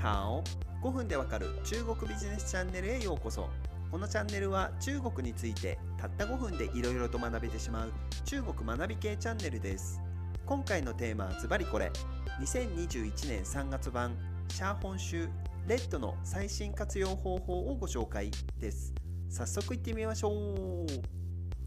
ハオ5分でわかる中国ビジネスチャンネルへようこそ。このチャンネルは中国についてたった5分でいろいろと学べてしまう中国学び系チャンネルです。今回のテーマはズバリこれ。2021年3月版シャーホン州レッドの最新活用方法をご紹介です。早速いってみましょう。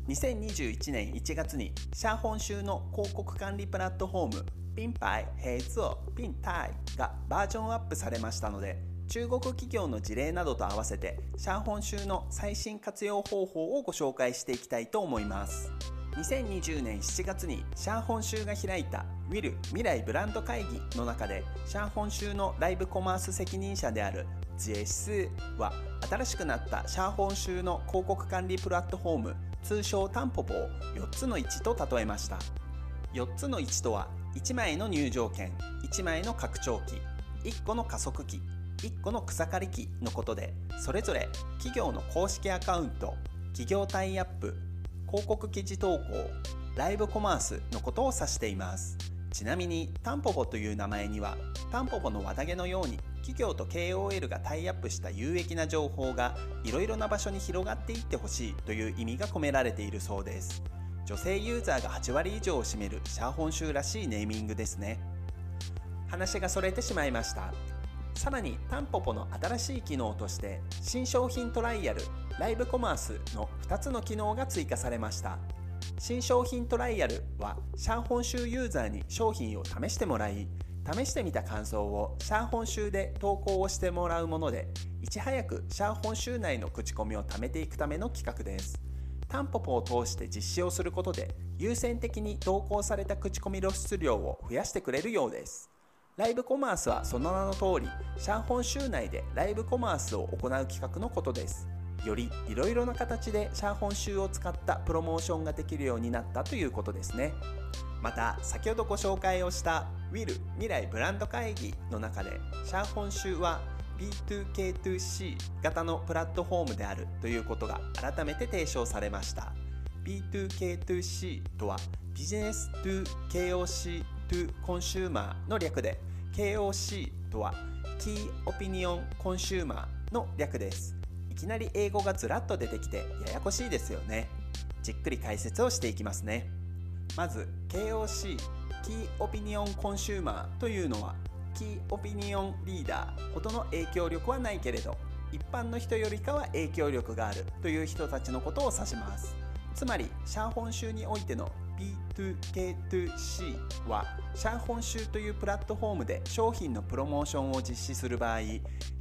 2021年1月にシャーホン州の広告管理プラットフォームピンパイ、ヘイズオ、ピンタイがバージョンアップされましたので中国企業の事例などと合わせてシャーホン州の最新活用方法をご紹介していきたいと思います。2020年7月にシャーホン州が開いたウィル未来ブランド会議の中でシャーホン州のライブコマース責任者であるジェスは新しくなったシャーホン州の広告管理プラットフォーム通称タンポポを4つの位置と例えました。4つの位置とは1枚の入場券1枚の拡張機1個の加速機1個の草刈り機のことでそれぞれ企業の公式アカウント企業タイアップ広告記事投稿ライブコマースのことを指しています。ちなみにタンポポという名前にはタンポポの綿毛のように企業と KOL がタイアップした有益な情報がいろいろな場所に広がっていってほしいという意味が込められているそうです。女性ユーザーが8割以上を占めるシャーホン州らしいネーミングですね。話がそれてしまいました。さらにタンポポの新しい機能として新商品トライアルライブコマースの2つの機能が追加されました。新商品トライアルはシャーホン州ユーザーに商品を試してもらい試してみた感想をシャーホン州で投稿をしてもらうものでいち早くシャーホン州内の口コミを貯めていくための企画です。タンポポを通して実施をすることで優先的に投稿された口コミ露出量を増やしてくれるようです。ライブコマースはその名の通りシャンホン州内でライブコマースを行う企画のことです。よりいろいろな形でシャーホン州を使ったプロモーションができるようになったということですね。また先ほどご紹介をしたウィル未来ブランド会議の中でシャーホン州は B2K2C 型のプラットフォームであるということが改めて提唱されました。B2K2C とはビジネス 2KOC to コンシューマーの略で KOC とは Key Opinion Consumer の略です。いきなり英語がずらっと出てきてややこしいですよね。じっくり解説をしていきますね。まず KOC Key Opinion Consumer というのはキーオピニオンリーダーほどの影響力はないけれど一般の人よりかは影響力があるという人たちのことを指します。つまりシャオホンシューにおいての B2K2C はシャオホンシューというプラットフォームで商品のプロモーションを実施する場合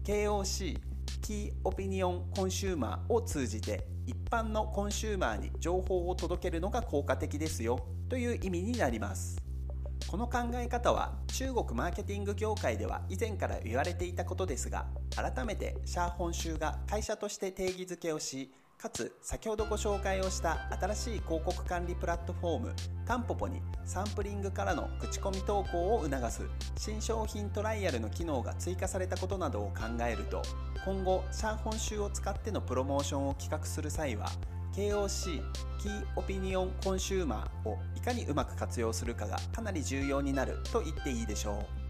KOC Key Opinion Consumer を通じて一般のコンシューマーに情報を届けるのが効果的ですよという意味になります。この考え方は中国マーケティング業界では以前から言われていたことですが改めてシャオホンシューが会社として定義づけをしかつ先ほどご紹介をした新しい広告管理プラットフォームタンポポにサンプリングからの口コミ投稿を促す新商品トライアルの機能が追加されたことなどを考えると今後シャオホンシューを使ってのプロモーションを企画する際は KOC Key Opinion Consumer をいかにうまく活用するかがかなり重要になると言っていいでしょう。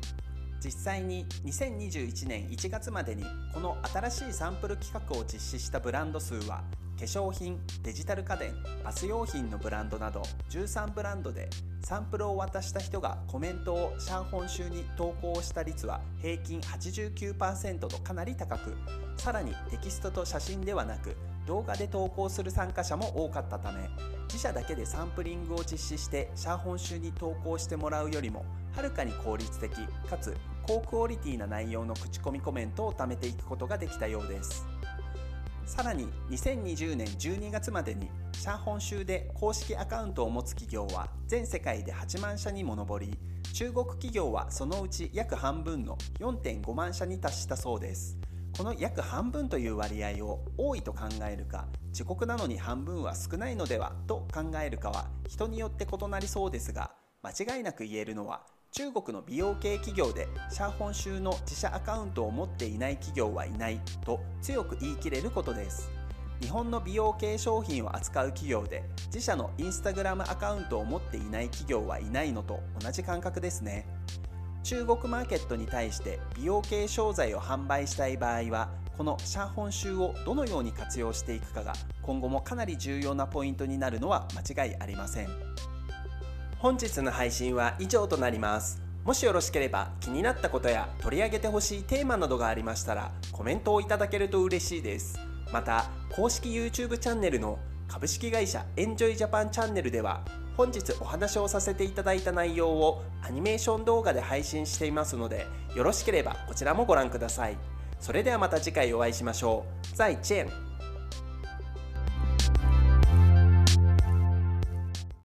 実際に2021年1月までにこの新しいサンプル企画を実施したブランド数は化粧品デジタル家電バス用品のブランドなど13ブランドでサンプルを渡した人がコメントをシャンホン州に投稿した率は平均89%とかなり高くさらにテキストと写真ではなく動画で投稿する参加者も多かったため自社だけでサンプリングを実施してシャーホン州に投稿してもらうよりもはるかに効率的かつ高クオリティな内容の口コミコメントを貯めていくことができたようです。さらに2020年12月までにシャーホン州で公式アカウントを持つ企業は全世界で8万社にも上り中国企業はそのうち約半分の4.5万社に達したそうです。この約半分という割合を多いと考えるか自国なのに半分は少ないのではと考えるかは人によって異なりそうですが間違いなく言えるのは中国の美容系企業でシャーホン州の自社アカウントを持っていない企業はいないと強く言い切れることです。日本の美容系商品を扱う企業で自社のインスタグラムアカウントを持っていない企業はいないのと同じ感覚ですね。中国マーケットに対して美容系商材を販売したい場合はこのシャーホン州をどのように活用していくかが今後もかなり重要なポイントになるのは間違いありません。本日の配信は以上となります。もしよろしければ気になったことや取り上げてほしいテーマなどがありましたらコメントをいただけると嬉しいです。また公式 YouTube チャンネルの株式会社エンジョイジャパンチャンネルでは本日お話をさせていただいた内容をアニメーション動画で配信していますのでよろしければこちらもご覧ください。それではまた次回お会いしましょう。再见。